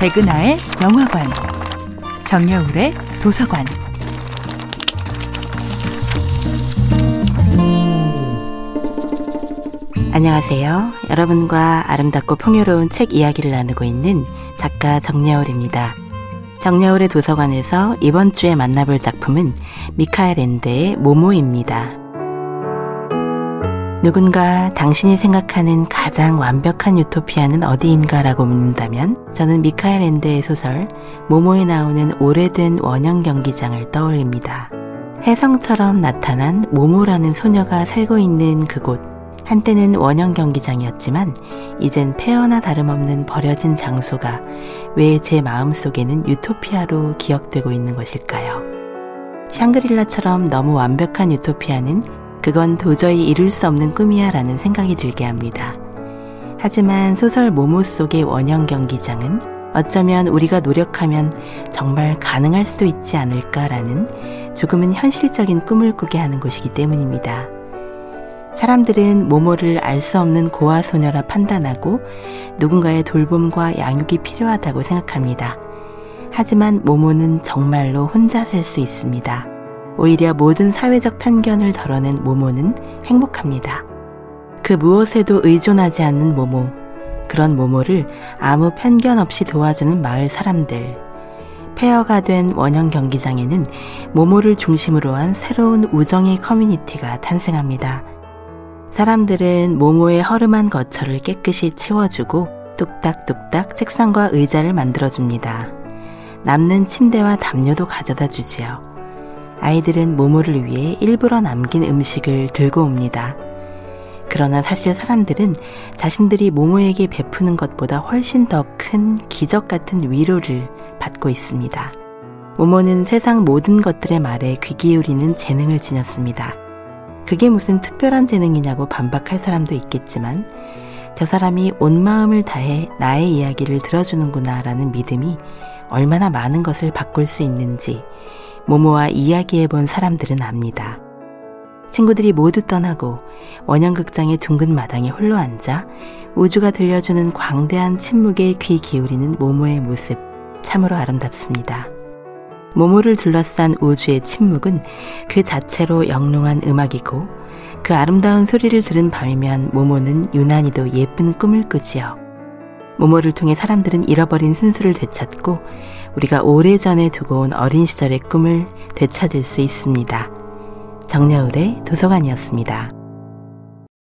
백은하의 영화관, 정여울의 도서관. 안녕하세요. 여러분과 아름답고 풍요로운 책 이야기를 나누고 있는 작가 정여울입니다. 정여울의 도서관에서 이번 주에 만나볼 작품은 미카엘 엔데의 모모입니다. 누군가 당신이 생각하는 가장 완벽한 유토피아는 어디인가라고 묻는다면 저는 미카엘 엔데의 소설 모모에 나오는 오래된 원형 경기장을 떠올립니다. 혜성처럼 나타난 모모라는 소녀가 살고 있는 그곳. 한때는 원형 경기장이었지만 이젠 폐허나 다름없는 버려진 장소가 왜 제 마음속에는 유토피아로 기억되고 있는 것일까요? 샹그릴라처럼 너무 완벽한 유토피아는 그건 도저히 이룰 수 없는 꿈이야 라는 생각이 들게 합니다. 하지만 소설 모모 속의 원형 경기장은 어쩌면 우리가 노력하면 정말 가능할 수도 있지 않을까라는 조금은 현실적인 꿈을 꾸게 하는 곳이기 때문입니다. 사람들은 모모를 알 수 없는 고아 소녀라 판단하고 누군가의 돌봄과 양육이 필요하다고 생각합니다. 하지만 모모는 정말로 혼자 살 수 있습니다. 오히려 모든 사회적 편견을 덜어낸 모모는 행복합니다. 그 무엇에도 의존하지 않는 모모, 그런 모모를 아무 편견 없이 도와주는 마을 사람들. 폐허가 된 원형 경기장에는 모모를 중심으로 한 새로운 우정의 커뮤니티가 탄생합니다. 사람들은 모모의 허름한 거처를 깨끗이 치워주고 뚝딱뚝딱 책상과 의자를 만들어줍니다. 남는 침대와 담요도 가져다 주지요. 아이들은 모모를 위해 일부러 남긴 음식을 들고 옵니다. 그러나 사실 사람들은 자신들이 모모에게 베푸는 것보다 훨씬 더 큰 기적 같은 위로를 받고 있습니다. 모모는 세상 모든 것들의 말에 귀 기울이는 재능을 지녔습니다. 그게 무슨 특별한 재능이냐고 반박할 사람도 있겠지만 저 사람이 온 마음을 다해 나의 이야기를 들어주는구나 라는 믿음이 얼마나 많은 것을 바꿀 수 있는지 모모와 이야기해 본 사람들은 압니다. 친구들이 모두 떠나고 원형극장의 둥근 마당에 홀로 앉아 우주가 들려주는 광대한 침묵에 귀 기울이는 모모의 모습 참으로 아름답습니다. 모모를 둘러싼 우주의 침묵은 그 자체로 영롱한 음악이고 그 아름다운 소리를 들은 밤이면 모모는 유난히도 예쁜 꿈을 꾸지요. 모모를 통해 사람들은 잃어버린 순수를 되찾고 우리가 오래전에 두고 온 어린 시절의 꿈을 되찾을 수 있습니다. 정여울의 도서관이었습니다.